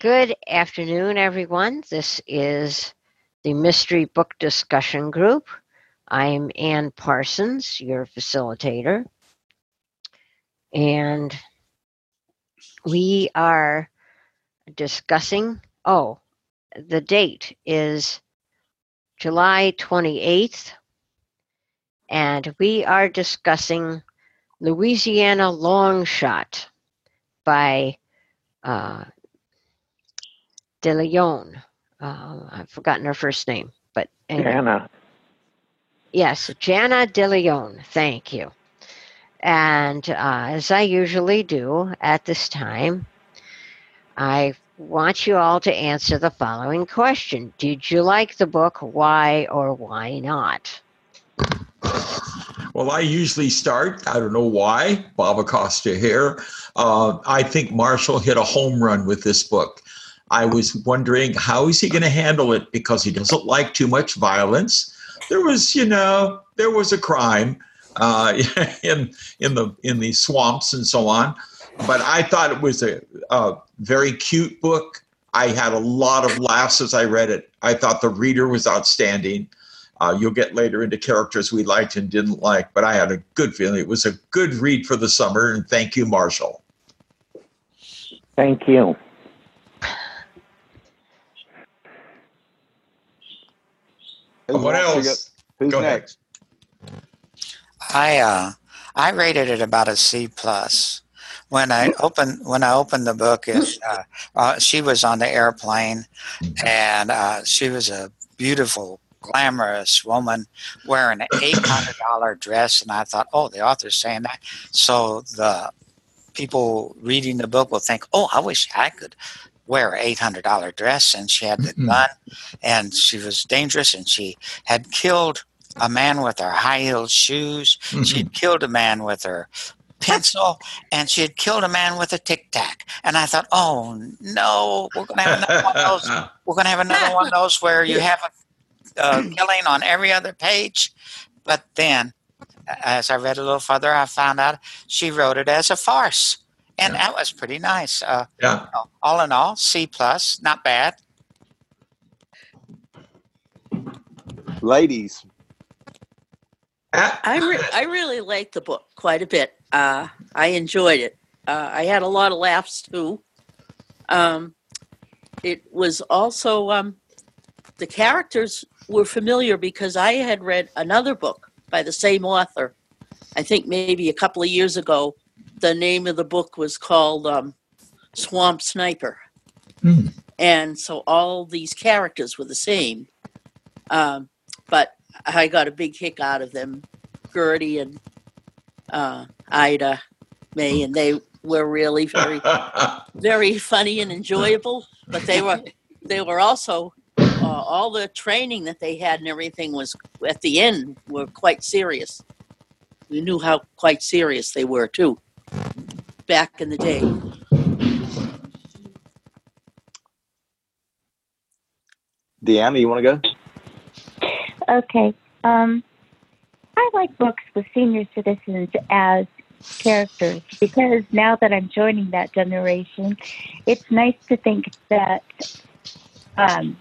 Good afternoon, everyone. This is the Mystery Book Discussion Group. I'm Ann Parsons, your facilitator. And we are discussing, oh, the date is July 28th, and we are discussing Louisiana Long Shot by uh, De Leon. Uh, I've forgotten her first name, but anyway. Anna. Yes, Jana De Leon. Thank you. And uh, as I usually do at this time, I want you all to answer the following question Did you like the book? Why or why not? Well, I usually start. I don't know why. Bob Acosta here. Uh, I think Marshall hit a home run with this book. I was wondering how is he going to handle it because he doesn't like too much violence. There was, you know, there was a crime uh, in in the in the swamps and so on, but I thought it was a, a very cute book. I had a lot of laughs as I read it. I thought the reader was outstanding. Uh, you'll get later into characters we liked and didn't like, but I had a good feeling. It was a good read for the summer, and thank you, Marshall. Thank you. What else? Who's Go next? I uh, I rated it about a C plus. When I opened when I opened the book, it, uh, uh, she was on the airplane, and uh, she was a beautiful, glamorous woman wearing an eight hundred dollar dress, and I thought, oh, the author's saying that, so the people reading the book will think, oh, I wish I could wear an eight hundred dollar dress, and she had the Mhm. gun, and she was dangerous, and she had killed a man with her high heeled shoes. She'd killed a man with her pencil, and she had killed a man with a tic tac. And I thought, oh no, we're going to have another one of those. We're going to have another one of those where you have a uh, killing on every other page. But then, as I read a little further, I found out she wrote it as a farce, and Yeah. that was pretty nice. Uh, yeah. all in all, C plus, not bad. Ladies, Ah, I re- I really liked the book quite a bit. Uh, I enjoyed it. Uh, I had a lot of laughs too. Um, it was also um, the characters were familiar because I had read another book by the same author. I think maybe a couple of years ago. The name of the book was called um, Swamp Sniper, Hmm. and so all these characters were the same. Um, but I got a big kick out of them, Gertie and uh, Ida May, and they were really very, very funny and enjoyable. But they were, they were also uh, all the training that they had and everything was at the end were quite serious. We knew how quite serious they were too, back in the day. Deanna, you want to go? Okay. Um, I like books with senior citizens as characters because now that I'm joining that generation, it's nice to think that um,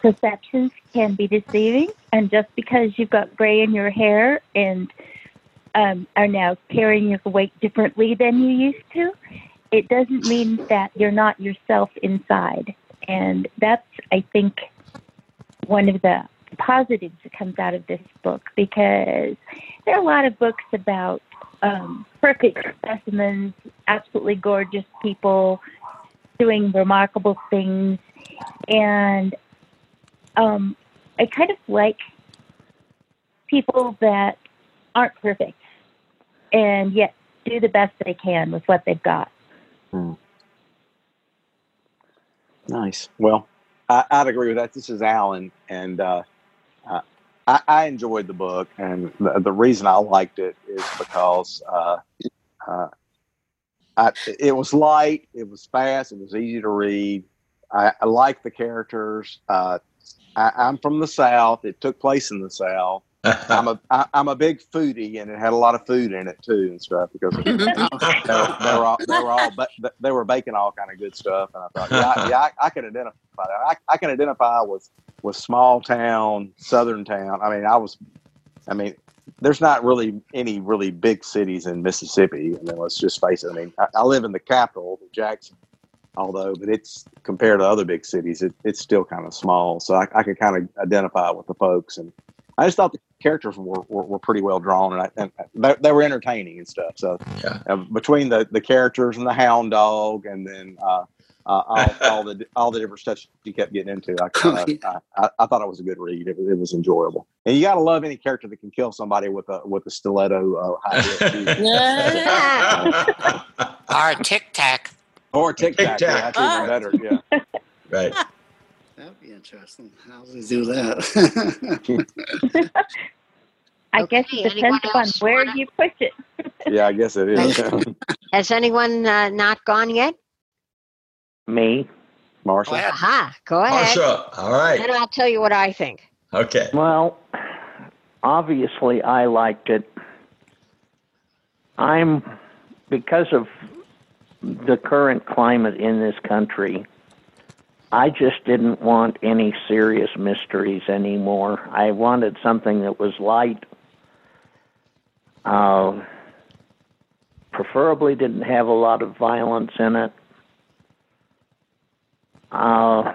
perceptions can be deceiving. And just because you've got gray in your hair and um, are now carrying your weight differently than you used to, it doesn't mean that you're not yourself inside. And that's, I think, one of the positives that comes out of this book because there are a lot of books about um, perfect specimens, absolutely gorgeous people doing remarkable things, and um, I kind of like people that aren't perfect and yet do the best they can with what they've got. Nice. Well, I, I'd agree with that. This is Alan, and uh, uh, I, I enjoyed the book, and the, the reason I liked it is because uh, uh, I, it was light, it was fast, it was easy to read. I, I like the characters. Uh, I, I'm from the South. It took place in the South, I'm a I, I'm a big foodie, and it had a lot of food in it too and stuff because mm-hmm. oh, they were, they were all they were all ba- they were baking all kind of good stuff, and I thought, yeah, I, yeah, I, I can identify that. I, I can identify with with small town, southern town. I mean, I was, I mean, there's not really any really big cities in Mississippi. I mean, let's just face it. I mean, I, I live in the capital, Jackson, although, but it's compared to other big cities, it, it's still kind of small. So I, I can kind of identify with the folks, and I just thought the characters were, were, were pretty well drawn, and, I, and they, they were entertaining and stuff. So Yeah. uh, between the, the characters and the hound dog, and then uh, uh, all, all the all the different stuff she kept getting into, I, kinda, I, I, I thought it was a good read. It, was- it was enjoyable, and you got to love any character that can kill somebody with a with a stiletto uh, high heel shoe. Or tic tac. or tic tac. Tic-tac. Yeah, that's even better. Yeah. right. That'd be interesting. How do they do that? I guess it depends on where wanna- you push it. Yeah, I guess it is. Has anyone uh, not gone yet? Me? Marshall. Go ahead. Aha, go ahead. Marsha, all right. And I'll tell you what I think. Okay. Well, obviously I liked it. I'm because of the current climate in this country. I just didn't want any serious mysteries anymore. I wanted something that was light. Uh, preferably didn't have a lot of violence in it. Uh,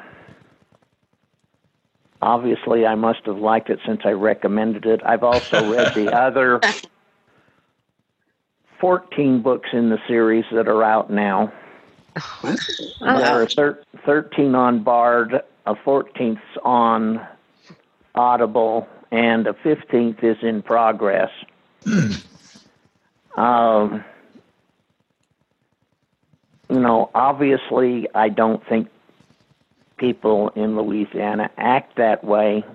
obviously, I must have liked it since I recommended it. I've also read the other 14 books in the series that are out now. Oh, There are thir- 13 on Bard, a 14th on Audible, and a 15th is in progress. um, you know, obviously, I don't think people in Louisiana act that way.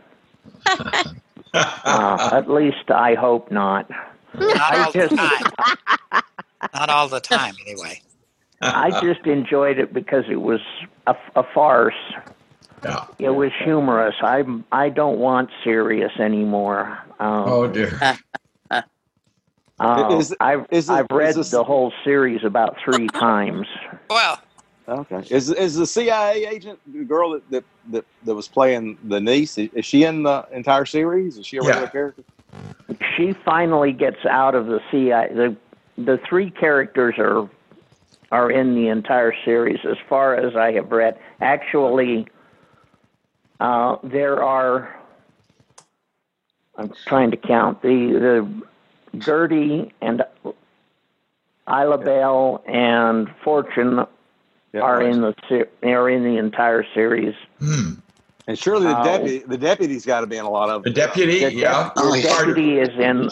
Uh, at least I hope not. Not all the just- time. Not all the time, anyway. I just enjoyed it because it was a, a farce. Yeah. It was humorous. I I don't want serious anymore. Um, Oh dear. uh, Is- I've is it- I've read is this- the whole series about three times. Well, Okay. Is is the CIA agent the girl that that, that, that was playing the niece? Is, is she in the entire series? Is she a regular Yeah. character? She finally gets out of the CIA. The the three characters are are in the entire series, as far as I have read. Actually, uh, there are. I'm trying to count the the Gertie and Ida Belle and Fortune Yeah, are right. in the se- are in the entire series. Hmm. And surely the Oh. deputy the deputy's got to be in a lot of The them. deputy, The yeah. Oh, yeah. Carter. Deputy is in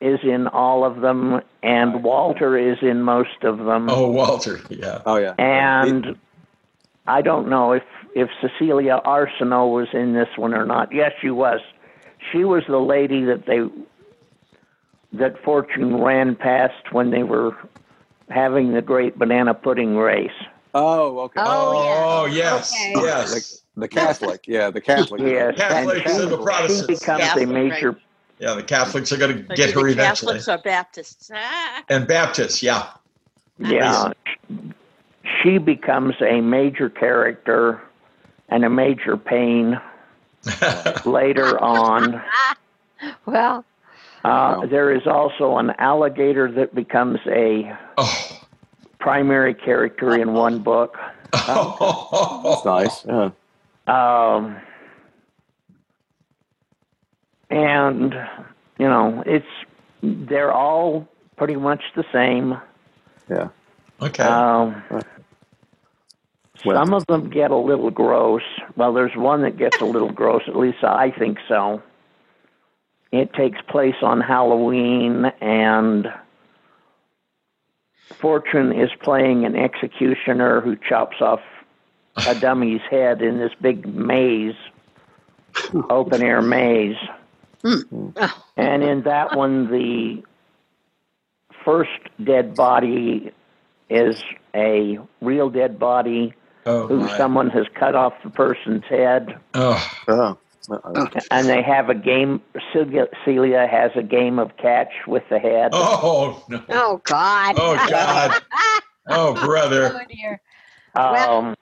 is in all of them, and Walter is in most of them. Oh, Walter, yeah. Oh yeah. And I don't know if if Cecilia Arceneaux was in this one or not. Yes, she was. She was the lady that they that Fortune ran past when they were having the great banana pudding race. Oh okay. Oh, Oh, yes, Okay. yes. The Catholic, yeah, the Catholic. Yes, Catholics and and the she, Protestants. she becomes Catholic, a major. Yeah, the Catholics are going to get either her eventually. Catholics or Baptists. Ah. And Baptists, yeah. Yeah, she becomes a major character and a major pain later on. Well, Uh, there is also an alligator that becomes a oh. primary character in one book. That's nice. Yeah. Um, and, you know, it's, they're all pretty much the same. Yeah. Okay. Um, Well- some of them get a little gross. Well, there's one that gets a little gross, at least I think so. It takes place on Halloween, and Fortune is playing an executioner who chops off a dummy's head in this big maze, open air maze. Hmm. Hmm. Oh. And in that one, the first dead body is a real dead body oh, who my. someone has cut off the person's head. oh, Oh. Uh-oh. Oh. And they have a game. Celia, Celia has a game of catch with the head. Oh no! Oh God. Oh God! Oh brother! Oh, dear. Um, well,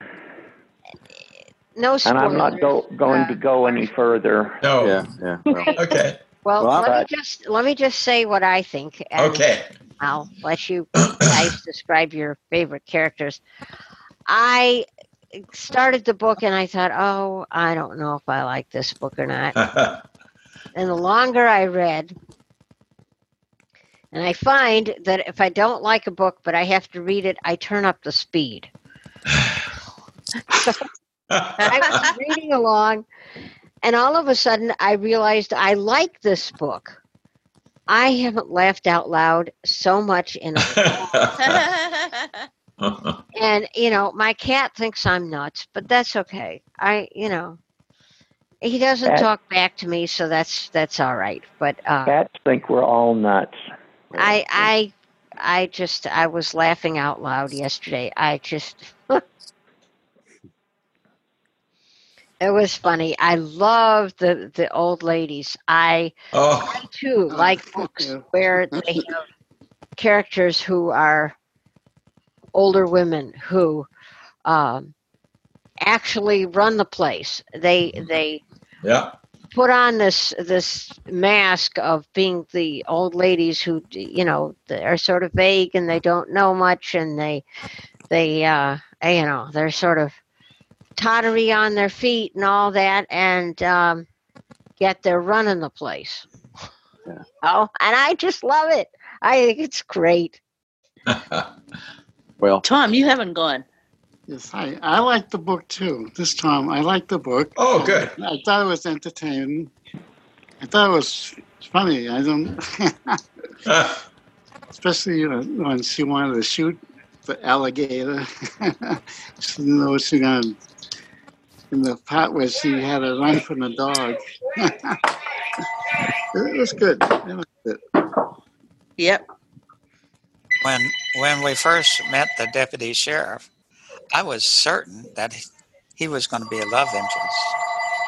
No and. I'm not go, going to Uh, go any further. No. Yeah, yeah. Well, Okay. Well, Well, let I- me just let me just say what I think. Okay. I'll let you guys describe your favorite characters. I started the book and I thought, oh, I don't know if I like this book or not. And the longer I read, and I find that if I don't like a book but I have to read it, I turn up the speed. I was reading along, and all of a sudden I realized I like this book. I haven't laughed out loud so much in a while. and you know my cat thinks i'm nuts but that's okay i you know he doesn't Cat- talk back to me so that's that's all right but uh Cats think we're all nuts. i i i just i was laughing out loud yesterday i just it was funny. I love the the old ladies. I oh, I too like books where they have characters who are older women who um, actually run the place. They they yeah. put on this this mask of being the old ladies who you know are sort of vague and they don't know much and they they uh, you know they're sort of tottery on their feet and all that and um, yet they're running the place. Yeah. Oh, and I just love it. I think it's great. well, Tom, you haven't gone. Yes, I, I like the book too. This time, I like the book. Oh, good. I thought it was entertaining. I thought it was funny. I don't, especially uh, when she wanted to shoot the alligator. she didn't know what she gonna. In the part where she had a run from the dog. it was good. I liked it. Yep. when when we first met the deputy sheriff, I was certain that he- he was going to be a love interest,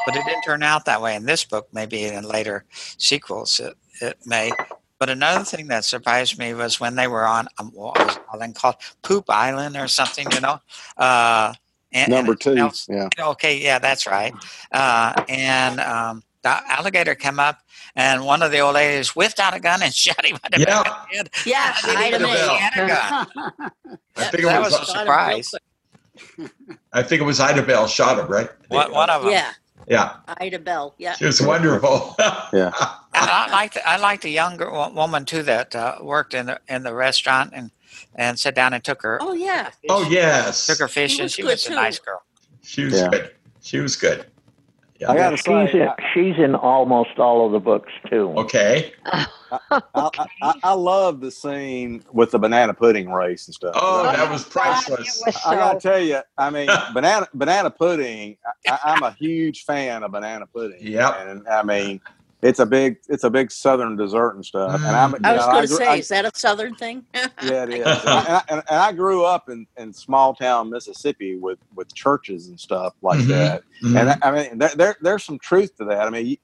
but it didn't turn out that way. In this book, maybe in later sequels, it, it may. But another thing that surprised me was when they were on um, what was island called Poop Island or something, you know. Uh, and, number and two. smells- Yeah. Okay, yeah, that's right. Uh, and um, the alligator came up, and one of the old ladies whipped out a gun and shot him in the Yeah. back of the head. Yeah, I didn't Ida even he had a gun. I think it was. was a surprise. I think it was Ida Belle shot him, right? One, one of them. Yeah, Yeah, Ida Belle. Yeah. she was wonderful. Yeah. And I liked I liked a younger woman too that uh, worked in the in the restaurant and and sat down and took her Oh yeah. oh yes, took her fish She and she good, was a nice girl. she was Yeah. good. She was good. Yeah. I gotta she's say, in, she's in almost all of the books too. Okay. I, I, I, I love the scene with the banana pudding race and stuff. Oh, I, that was priceless. it was I gotta tell you, I mean, banana banana pudding. I, I'm a huge fan of banana pudding. Yeah. and I mean, it's a big it's a big southern dessert and stuff. And I'm, Mm. I was going to say, I- is that a southern thing? yeah, it is. and, I, and, and- I grew up in, in small town Mississippi with, with churches and stuff like Mhm. that. Mhm. And I, I mean, there, there there's some truth to that. I mean,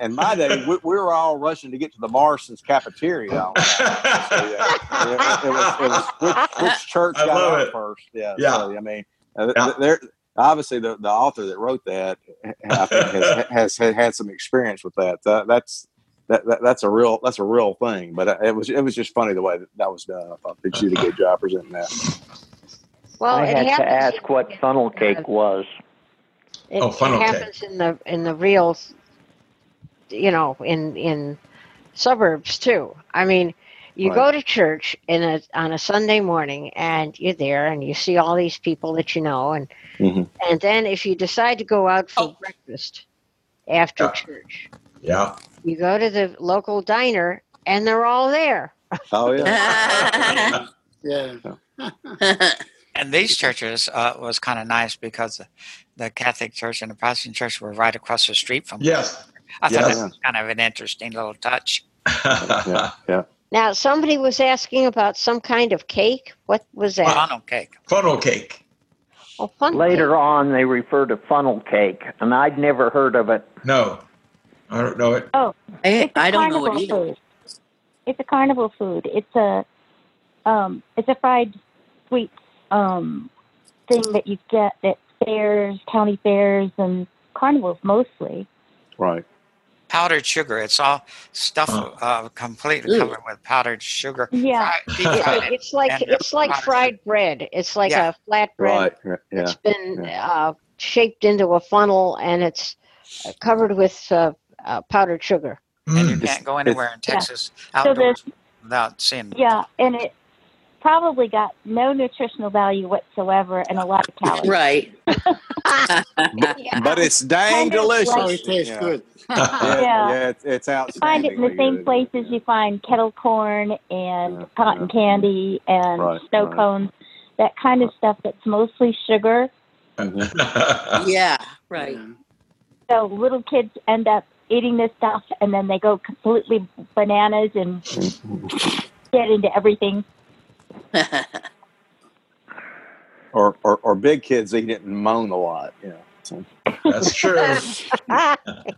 in, my day, we, we were all rushing to get to the Morrison's cafeteria. all the time. So, yeah, it, it was it was which, which church I got out it. first. Yeah, Yeah. So, I mean, uh, Yeah. there obviously the, the author that wrote that I think has, has has had some experience with that. That that's that, that that's a real that's a real thing. But uh, it was it was just funny the way that, that was done. I thought they did a good job presenting that. well. I had to ask what funnel cake was. It, Oh, funnel it cake. happens in the in the real, you know, in in suburbs too. I mean, you Right. go to church in a on a Sunday morning, and you're there, and you see all these people that you know, and Mhm. and then if you decide to go out for Oh. breakfast after Yeah. church, yeah. you go to the local diner, and they're all there. Oh yeah. Yeah. And these churches uh, was kind of nice because the, the Catholic Church and the Protestant Church were right across the street from. Yes. I thought Yes. that was kind of an interesting little touch. yeah, yeah. Now, somebody was asking about some kind of cake. What was that? Funnel cake. Funnel cake. Oh, fun. Later on, they refer to funnel cake, and I'd never heard of it. No, I don't know it. Oh, I, It's a I don't know carnival it either. food. It's a carnival food. It's a um, it's a fried sweet um, thing that you get at fairs, county fairs, and carnivals mostly. Right. Powdered sugar. It's all stuff Oh. uh, completely Ew. covered with powdered sugar. Yeah. Fried- deep It- fried it- it. it's like it's like powdered fried bread. It's like Yeah. a flat bread. Right. Yeah. It's been uh, shaped into a funnel and it's uh, covered with uh, uh, powdered sugar. and you Mm. can't go it's- anywhere in Texas So outdoors this without seeing. yeah, and it probably got no nutritional value whatsoever and a lot of calories. Right. Yeah. But it's dang Kind of like- Probably delicious. Oh, tastes yeah. good. Yeah, Yeah. yeah, it's, it's You find it in the same good. places you find kettle corn and Yeah, cotton yeah. candy and Right, snow right. cones, that kind of stuff that's mostly sugar. Yeah. Right. So little kids end up eating this stuff and then they go completely bananas and get into everything. Or, or or big kids eat it and moan a lot. Yeah. So, That's true.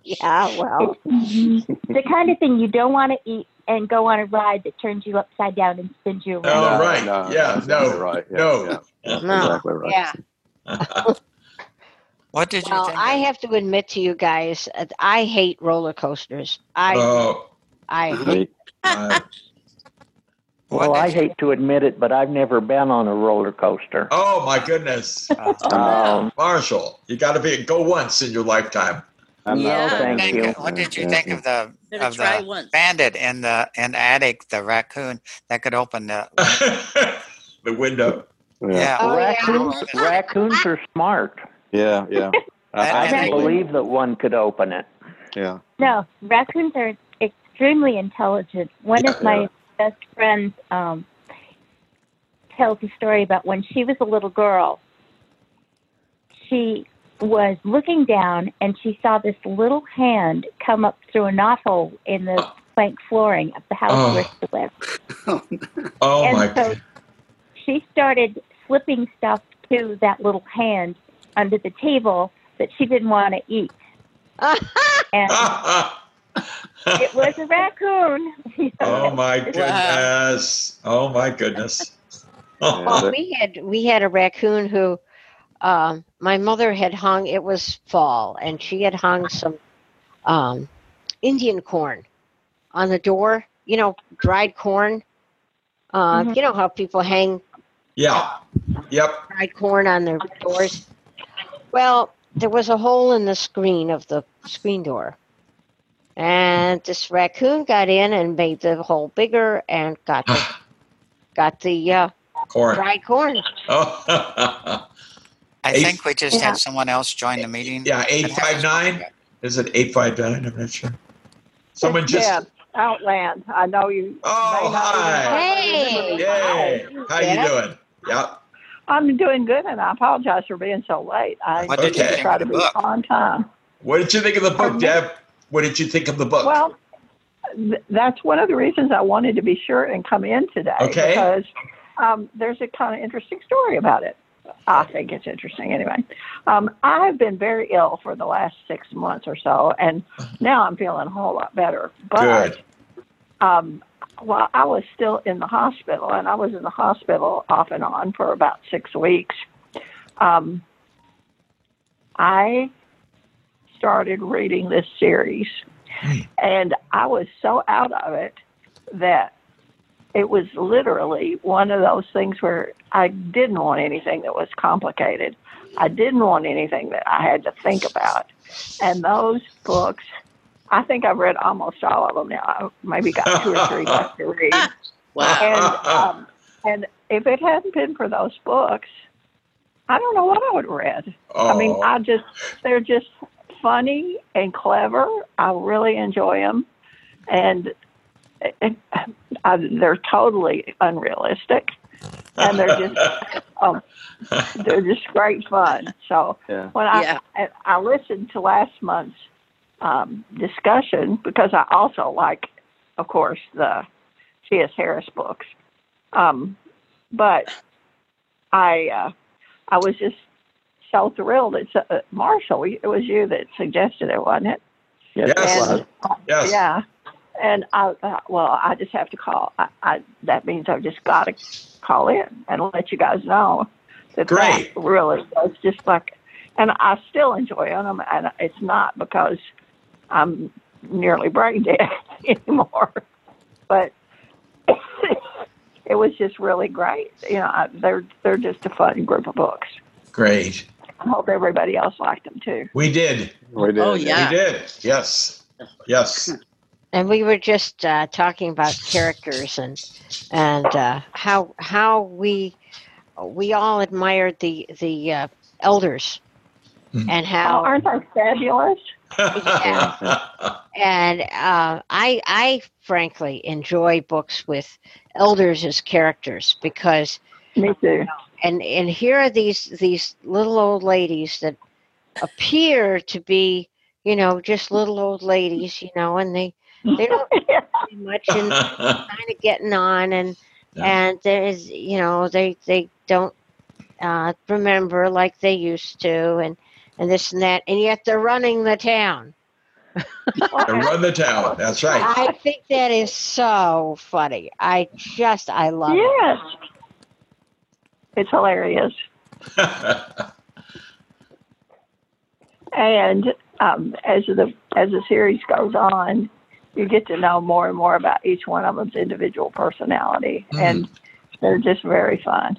yeah, well, the kind of thing you don't want to eat and go on a ride that turns you upside down and spins you around. Oh, No, right. no, Yeah, that's no, right. Yeah, no. yeah, yeah, No, exactly right. yeah. What did you Well, think? I of- have to admit to you guys, uh, I hate roller coasters. I oh, I Me- uh, what Well, I did you- hate to admit it, but I've never been on a roller coaster. oh my goodness, uh, Um, Marshall, you got to be go once in your lifetime. I'm Yeah. a fan Thank of think- you. what did you Yeah, think of the Better of try the once. bandit in the in the attic, the raccoon that could open the the window. Yeah. yeah. Oh, yeah. raccoons, raccoons are smart. Yeah. Yeah. And- I and can they- believe that one could open it. Yeah. No, raccoons are extremely intelligent. One Yeah. of my best friend um, tells a story about when she was a little girl. She was looking down and she saw this little hand come up through a knothole in the plank flooring of the house Oh. where she lived. Oh and my. so she started slipping stuff to that little hand under the table that she didn't want to eat. And it was a raccoon. oh my goodness. Oh my goodness. Well, we had we had a raccoon who um, my mother had hung. It was fall, and she had hung some um, Indian corn on the door. You know, dried corn. Uh, Mhm. You know how people hang Yeah. Yep. dried corn on their doors. Well, there was a hole in the screen of the screen door. And this raccoon got in and made the hole bigger and got the got the uh, Corn. dried corn. Oh. I Eight- think we just Yeah. had someone else join the meeting. yeah. Eight five nine. Is it eight five nine? I'm not sure. Someone just. Deb, Outland. I know you. Oh may not hi. Hey. remember me. Yay. How you doing? Yeah. I'm doing good, and I apologize for being so late. I What did you Okay. think try of to the be book? on time. What did you think of the book, Deb? What did you think of the book? Well, th- that's one of the reasons I wanted to be sure and come in today Okay. because um, there's a kind of interesting story about it. I think it's interesting anyway. Um, I've been very ill for the last six months or so, and now I'm feeling a whole lot better. But Good. um, while I was still in the hospital, and I was in the hospital off and on for about six weeks, um, I started reading this series, and I was so out of it that it was literally one of those things where I didn't want anything that was complicated. I didn't want anything that I had to think about. And those books, I think I've read almost all of them now. I maybe got two or three left to read. Wow. And um, and if it hadn't been for those books, I don't know what I would have read. I mean, Oh. I just they're just funny and clever. I really enjoy them, and it, it, I, they're totally unrealistic, and they're just um, they're just great fun. So Yeah. when I Yeah. I, I listened to last month's um, discussion because I also like, of course, the C.S. Harris books, um, but I uh, I was just so thrilled. It's uh, Marshall. It was you that suggested it, wasn't it? Yes, it Yes. Yeah. And I thought, well, I just have to call. I, I that means I've just got to call in and let you guys know that Great. that really was just like, and I still enjoy them, and it's not because I'm nearly brain dead anymore, but it was just really great. You know, I, they're they're just a fun group of books. Great. I hope everybody else liked them too. We did. We did. Oh, yeah. We did. Yes. Yes. And we were just uh, talking about characters and and uh, how how we we all admired the the uh, elders Mhm. and Oh, how aren't they fabulous? and uh, I I frankly enjoy books with elders as characters because Me too. And and here are these these little old ladies that appear to be you know just little old ladies you know and they they don't do much and kind of getting on and Yeah. and there's you know they they don't uh, remember like they used to and and this and that and yet they're running the town and run the town. That's right. i think that is so funny i just i love it Yes. It's hilarious. And um, as the as the series goes on, you get to know more and more about each one of them's individual personality, Mm. and they're just very fun.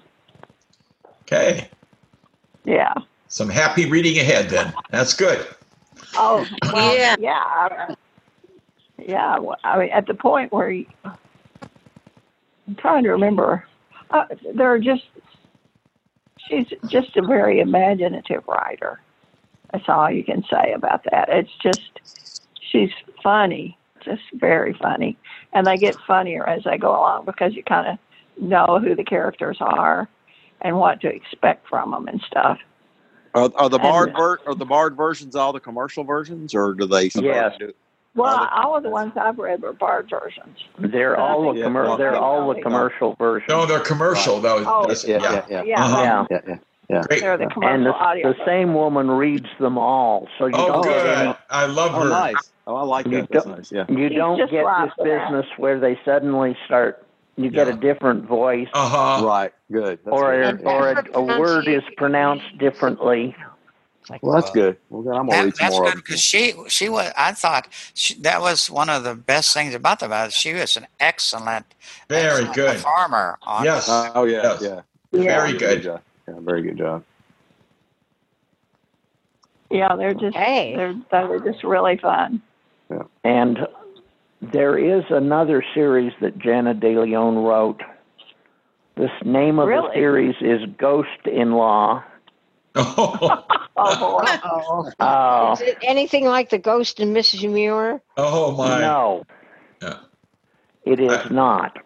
okay. Yeah. Some happy reading ahead then. That's good. Oh, well, Yeah. yeah. I- Yeah. well, I mean, at the point where you, I'm trying to remember, uh, there are just she's just a very imaginative writer. That's all you can say about that. It's just she's funny, just very funny, and they get funnier as they go along because you kind of know who the characters are and what to expect from them and stuff. Are, are the And- bard ver- are the bard versions all the commercial versions, or do they? Yes. do- Well, Are they- all of the ones I've read were Bard versions. They're all the Yeah, commer- well, they're all the commercial versions. No, they're commercial though. Oh, That's- Yeah, yeah. yeah, yeah, Yeah, Uh-huh. yeah. yeah, yeah. yeah. Great. they're the And commercial the, audio. the same woman reads them all, so you Oh, don't get good. any, I love Oh, her. nice. Oh, I like You that. That's nice. Yeah. you She's don't get right this for that. business where they suddenly start. You get a different voice, Uh huh. Right. Good. That's or good. a, or a, a word is pronounced differently. It's like, Well, that's good. Well, then I'm That, that's more good because she she was. I thought she, that was one of the best things about the about. She was an excellent, Very excellent good. farmer. On Yes. Uh, oh yeah, Yes. yeah. Very Good good. job. Yeah, very good job. Yeah, they're just Hey. they're they were just really fun. Yeah. And there is another series that Jana De Leon wrote. This name of the series is Ghost in Law. Oh, Oh boy. oh is it anything like the ghost in mrs muir oh my. no, Yeah. it is I- not.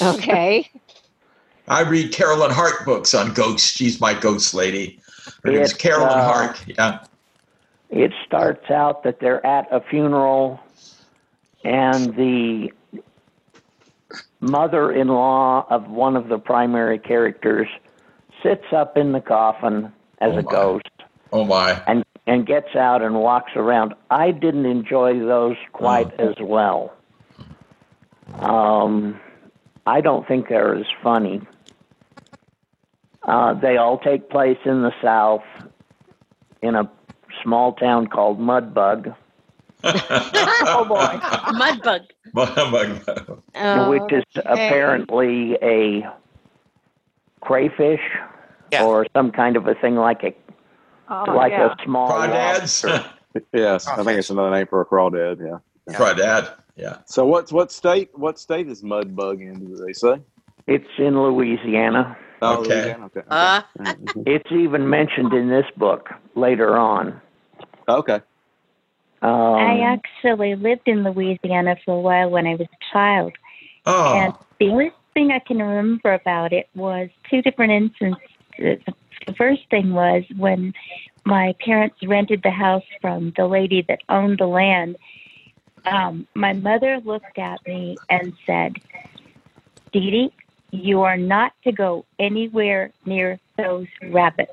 okay I read Carolyn Hart books on ghosts. She's my ghost lady. Her name's It's, Carolyn uh, Hart. Yeah. It starts out that they're at a funeral, and the mother in law of one of the primary characters sits up in the coffin as Oh, a ghost Oh my. and, and gets out and walks around. I didn't enjoy those quite as well. Um, I don't think they're as funny. Uh, they all take place in the South in a small town called Mudbug, Oh boy. Mudbug. Oh, which is apparently a crayfish Yeah. or some kind of a thing like a Oh, like yeah. a small Crawdads. Yes, I think it's another name for a crawdad. Yeah. Crawdad. Yeah. So what's what state? What state is Mudbug in? Do they say? It's in Louisiana. Okay. Louisiana? Okay. Okay. Uh. It's even mentioned in this book later on. okay. Um, I actually lived in Louisiana for a while when I was a child. And Oh. the only thing I can remember about it was two different instances. The first thing was when my parents rented the house from the lady that owned the land. Um, my mother looked at me and said, Dee Dee, you are not to go anywhere near those rabbits.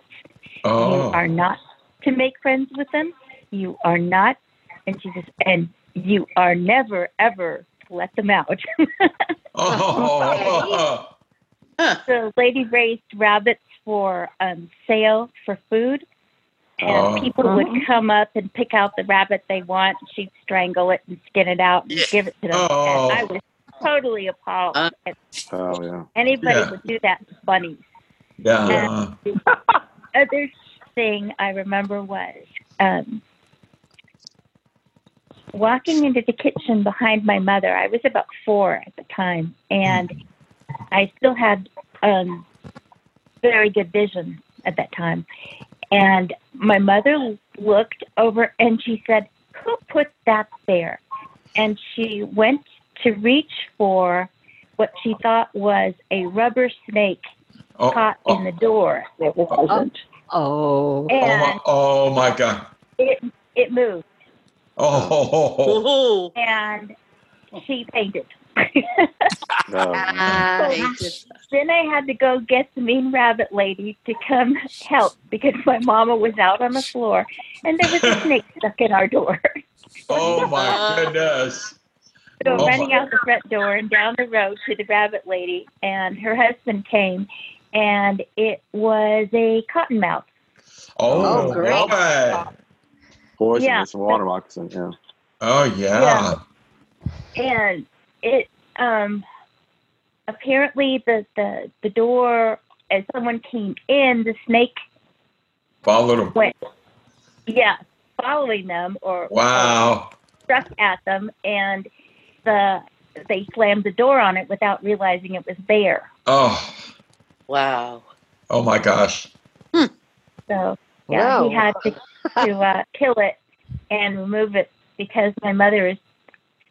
You Oh. are not to make friends with them. You are not, and she says, and you are never ever to let them out. Oh. the lady raised rabbits for um, sale for food, and Oh. people would come up and pick out the rabbit they want. She'd strangle it and skin it out and Yeah. give it to them. Oh. And I was totally appalled. Uh. Oh yeah. Anybody Yeah. would do that to bunnies. Yeah. other thing I remember was um, walking into the kitchen behind my mother. I was about four at the time, and I still had um, very good vision at that time. And my mother looked over and she said, Who put that there? And she went to reach for what she thought was a rubber snake Oh, caught oh. in oh, the door. It wasn't. Oh. Oh. oh, my, oh my God. it it moved Oh. Oh, and she fainted. No. Ah, then I had to go get the mean rabbit lady to come help because my mama was out on the floor and there was a snake stuck in our door. Oh my goodness. So Oh, running my- out the front door and down the road to the rabbit lady and her husband came and it was a cottonmouth. Oh, Oh, great. boy. Poisonous water moccasin. Yeah. Oh yeah. and it um apparently the the the door as someone came in the snake Followed him. went yeah following them or, or Wow. struck at them and the they slammed the door on it without realizing it was there Oh. wow. Oh my gosh. so yeah Whoa. he had to to uh, kill it and remove it because my mother is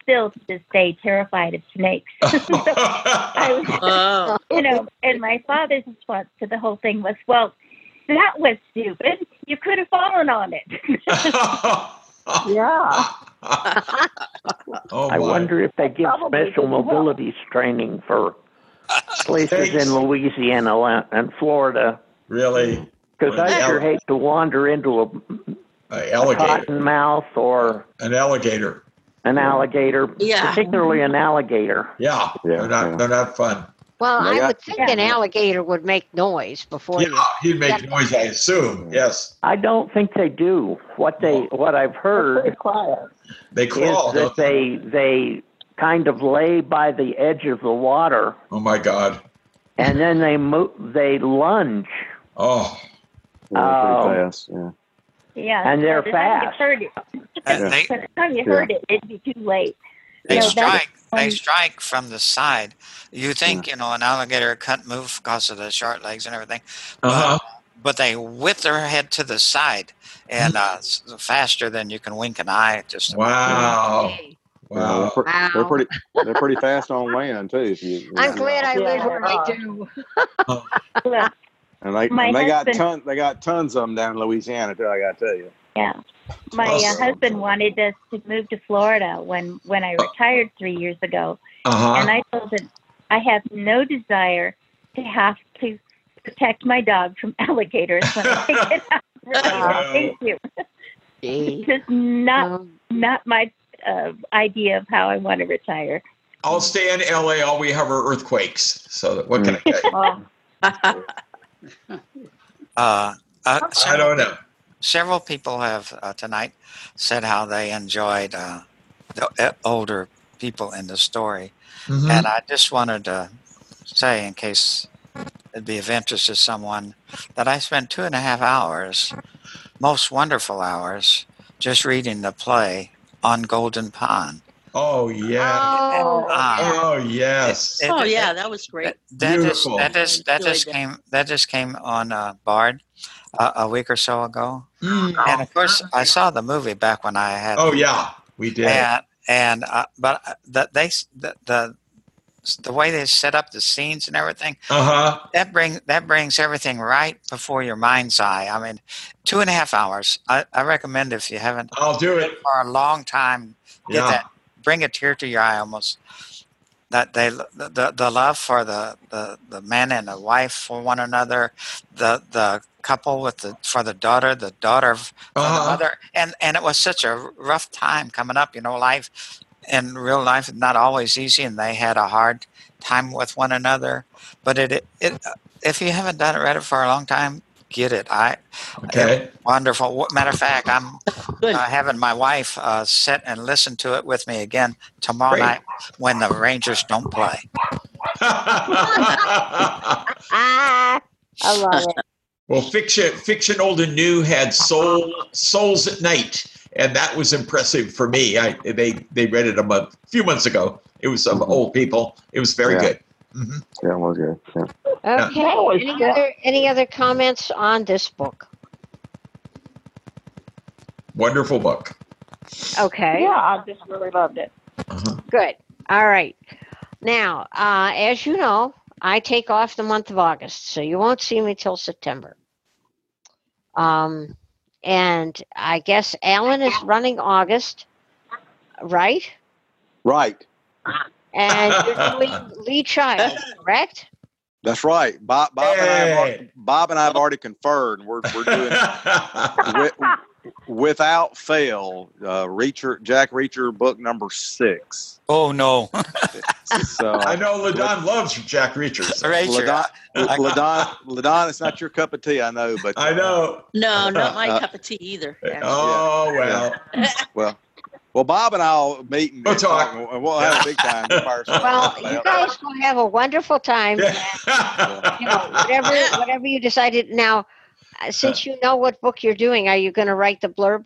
still to this day terrified of snakes I was Oh, you know, and my father's response to the whole thing was, "Well, that was stupid. You could have fallen on it." Yeah. oh I wonder if they give Probably special mobility training for places Thanks. in Louisiana and Florida. Really? Because I Yeah. sure hate to wander into a, An a alligator. cottonmouth or An alligator. An alligator, Yeah. particularly an alligator. Yeah. Yeah, They're not yeah. they're not fun. well, They I got- would think an alligator would make noise before Yeah, you. he'd make noise, I assume. Yes. I don't think they do. What they what I've Pretty heard quiet. They is that they? they they kind of lay by the edge of the water Oh my God. and then they move. they lunge. Oh. Yeah, Oh. pretty. Yeah. Yeah, And they're by the time you fast. heard it, And they by the time you heard it, it'd be too late. they No, that's strike they strike from the side. You think you know an alligator can't move because of the short legs and everything, Uh-huh. but they whip their head to the side and uh, faster than you can wink an eye. Just Wow. Yeah, Wow. they're, pre- Wow. they're pretty. They're pretty fast on land too. If you. you I'm know. glad I live where I do. Look, And they My and they got tons they got tons of them down in Louisiana too. I got to tell you. yeah, my uh, husband wanted us to move to Florida when when I retired three years ago, and Uh-huh. I told him I have no desire to have to protect my dog from alligators when I take it out. Wow. Thank you. Gee. Just not Um, not my uh, idea of how I want to retire. I'll stay in LA. All we have are earthquakes. So what can I uh, uh, I several, don't know. several people have uh, tonight said how they enjoyed uh, the uh, older people in the story, Mhm. and I just wanted to say, in case it'd be of interest to someone, that I spent two and a half hours, most wonderful hours, just reading the play on Golden Pond. Oh yeah. Oh, Ah. Oh yes. It- oh yeah, that was great. That just Beautiful. that just that just came that just came on uh, Bard uh, a week or so ago, Mm. and of course I saw the movie back when I had Oh yeah. We did. and and uh, but uh, the, they the, the the way they set up the scenes and everything Uh-huh. that bring that brings everything right before your mind's eye. I mean, two and a half hours. I, I recommend if you haven't I'll do it. for a long time, get Yeah. that bring a tear to your eye almost. that they the, the love for the, the the man and the wife for one another the the couple with the for the daughter the daughter of the Uh-huh. mother and and it was such a rough time coming up you know life in real life is not always easy and they had a hard time with one another but it it if you haven't done it read it for a long time get it i Okay. wonderful matter of fact i'm uh, having my wife uh, sit and listen to it with me again tomorrow Great. night when the Rangers don't play. Ah, I love it. well, fiction, fiction, old and new had soul, souls at night, and that was impressive for me. I they they read it a month, few months ago. It was some Mhm. old people. It was very Yeah. good. hmm Yeah, it was good. Yeah. Okay. That Any good. other any other comments on this book? Wonderful book. Okay. Yeah, I just really loved it. Uh-huh. Good. All right. Now, uh, as you know, I take off the month of August, so you won't see me till September. Um, and I guess Alan is running August, right? Right. And you're doing Lee Child, correct? That's right. Bob, Bob and I have already, Bob and I have already conferred. We're we're doing wi- without fail. Uh, Reacher Jack Reacher book number six. Oh no, So I know Ladon loves Jack Reacher. so- Rachel, Ladon, Ladon, Ladon, it's not your cup of tea, I know, but I know. No, not my Uh, cup of tea either. actually. Oh well. Well, well, Bob and I'll meet and We'll talk. and we'll have a big time. We'll fire some- Well, you guys will have a wonderful time. You know, whatever whatever you decided. Now, uh, since you know what book you're doing, are you going to write the blurb?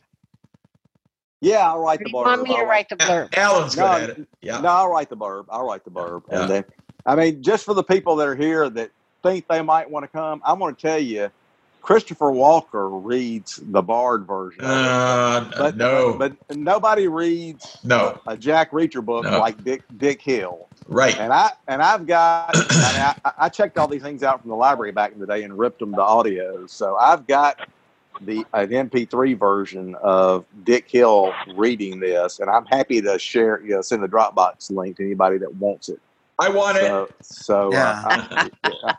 Yeah, I'll write Or the do you blurb. want me to I'll write the blurb? Alan's good at it. Yeah. No, I'll write the blurb. I'll write the blurb. Yeah. And then, I mean, just for the people that are here that think they might want to come, I'm going to tell you, Christopher Walker reads the Bard version. Uh, but, no, but, nobody reads no, a Jack Reacher book No. like Dick Dick Hill. right. And I and I've got I, I, I checked all these things out from the library back in the day and ripped them to audio. So I've got the an MP3 version of Dick Hill reading this, and I'm happy to share. You know, send the Dropbox link to anybody that wants it. I want it. So, so uh, I,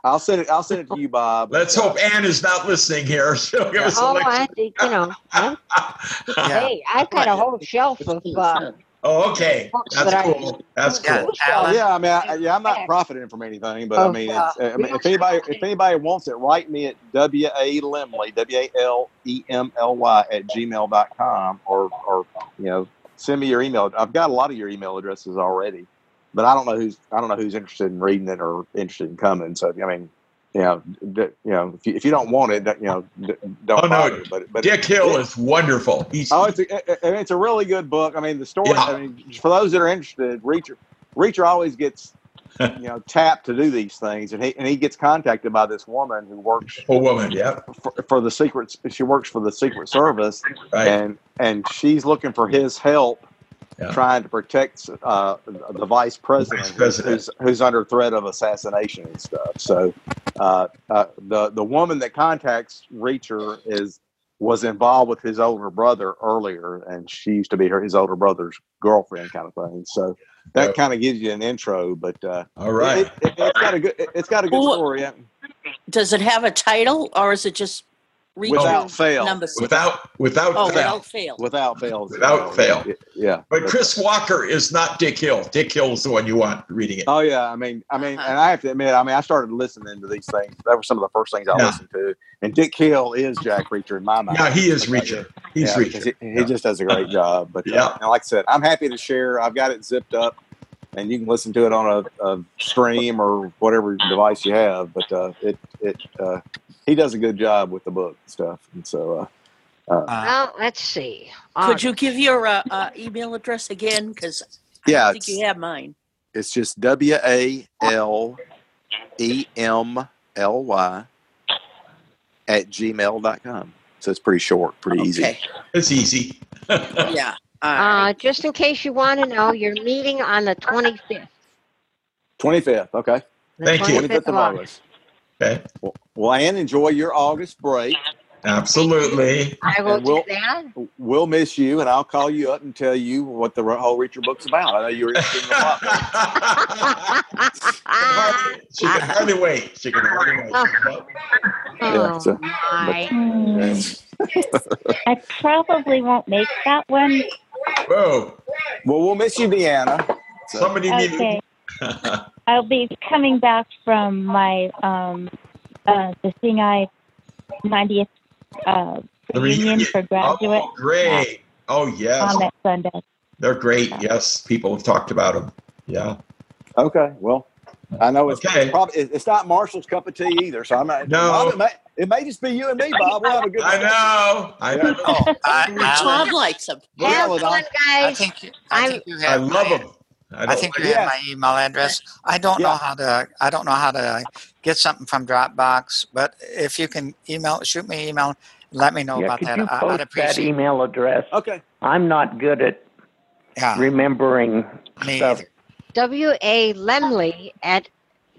I'll send it. I'll send it to you, Bob. Let's hope Anne is not listening here. She'll give us a Oh, lecture. I, you know, I'm- Yeah. hey, I've got a whole shelf of uh, Oh, okay. Books That's that I- cool. That's cool. Yeah, I mean, I, yeah, I'm not profiting from anything, but I mean, uh, it's, I mean, if anybody if anybody wants it, write me at w a lemley w a l e m l y at gmail.com or or you know send me your email. I've got a lot of your email addresses already, but I don't know who's I don't know who's interested in reading it or interested in coming. So I mean, you know, d- you know, if you, if you don't want it, you know, d- don't Oh, no. bother. But but Dick Hill is wonderful. He's Oh, it's a, it- it- it's a really good book. I mean, the story. Yeah. I mean, for those that are interested, Reacher, Reacher always gets, you know, tapped to do these things, and he and he gets contacted by this woman who works a woman. Yep. for, for the secret. She works for the Secret Service, Right. and and she's looking for his help. Yeah. Trying to protect uh, the vice president, Vice president. Who's, who's under threat of assassination and stuff. So, uh, uh, the the woman that contacts Reacher is was involved with his older brother earlier, and she used to be her his older brother's girlfriend, kind of thing. So that Yep. kind of gives you an intro. But uh, All right. it, it, it's got a good it, it's got a good Well, story. yeah. Does it have a title or is it just Reacher Without fail. number six? Without without oh, fail. without fail. Without fail. Without fail. Yeah. But Chris Walker is not Dick Hill. Dick Hill is the one you want reading it. Oh yeah, I mean, I mean, Uh-huh. and I have to admit, I mean, I started listening to these things. That were some of the first things I Yeah. listened to. And Dick Hill is Jack Reacher in my mind. Yeah, he is Like, Reacher. He's yeah, 'cause Reacher. He, he Yeah. just does a great job. But uh, Yeah. and like I said, I'm happy to share. I've got it zipped up, and you can listen to it on a, a stream or whatever device you have. But uh, it it uh, he does a good job with the book and stuff. And so uh, uh, well, let's see. Could you give your uh, uh, email address again? Because I Yeah, don't think you have mine. it's just W A L E M L Y at gmail.com. So it's pretty short, pretty easy. It's easy. Yeah. All right. Uh, just in case you want to know, you're meeting on the 25th. 25th. Okay. The Thank you. 25th 25th of August. Okay. Well, well, and enjoy your August break. Absolutely. I will And we'll- do that. We'll miss you, and I'll call you up and tell you what the whole Reacher book's about. I know you were interested in the plot. she can hardly wait. She can hardly wait. Oh, so- my. Hmm. I probably won't make that one. Whoa. Well, we'll miss you, Deanna. So- Somebody Okay. need. I'll be coming back from my um uh the Sing I 90th uh The reunion reunion. for graduates Oh, great. Oh, yes. on that Sunday. They're great. Yes. People have talked about them. Yeah. Okay, well, I know it's Okay. probably it's not Marshall's cup of tea either. So I'm not. No. Bob, it, may, it may just be you and me, Bob. We'll have a good. I know. I know. Oh, I, Tom Alan, likes them. Yeah, Have well, fun, I guys. think you, I think you I love them. I think you have my email address. I don't know how to. I don't know how to get something from Dropbox, but if you can email, shoot me an email. Let me know yeah, about could that. you I, I'd post that email address? Okay. I'm not good at Yeah, remembering me stuff. either. W A Lemley at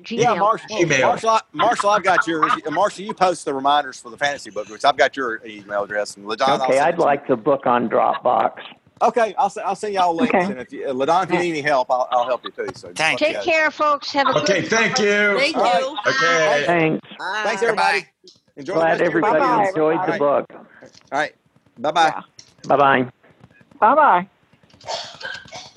Gmail. Yeah, Marshall. Gmail. Marshall, I- Marshall, I've got yours. Marshall, you post the reminders for the fantasy book groups. I've got your email address. And Ladon, I'll Okay, I'd it to like the book on Dropbox. Okay, I'll, send- I'll send y'all links. Okay. And if you, uh, Ladon, if you need any help, I'll, I'll help you too. So Thank Take know. care, folks. Have a good day. Okay. good Thank you. Thank All right. you. Okay. Thanks. Thanks, everybody. Enjoy Glad rest of your everybody Bye-bye, enjoyed the everybody. book. All right. Bye bye. Bye bye. Bye bye.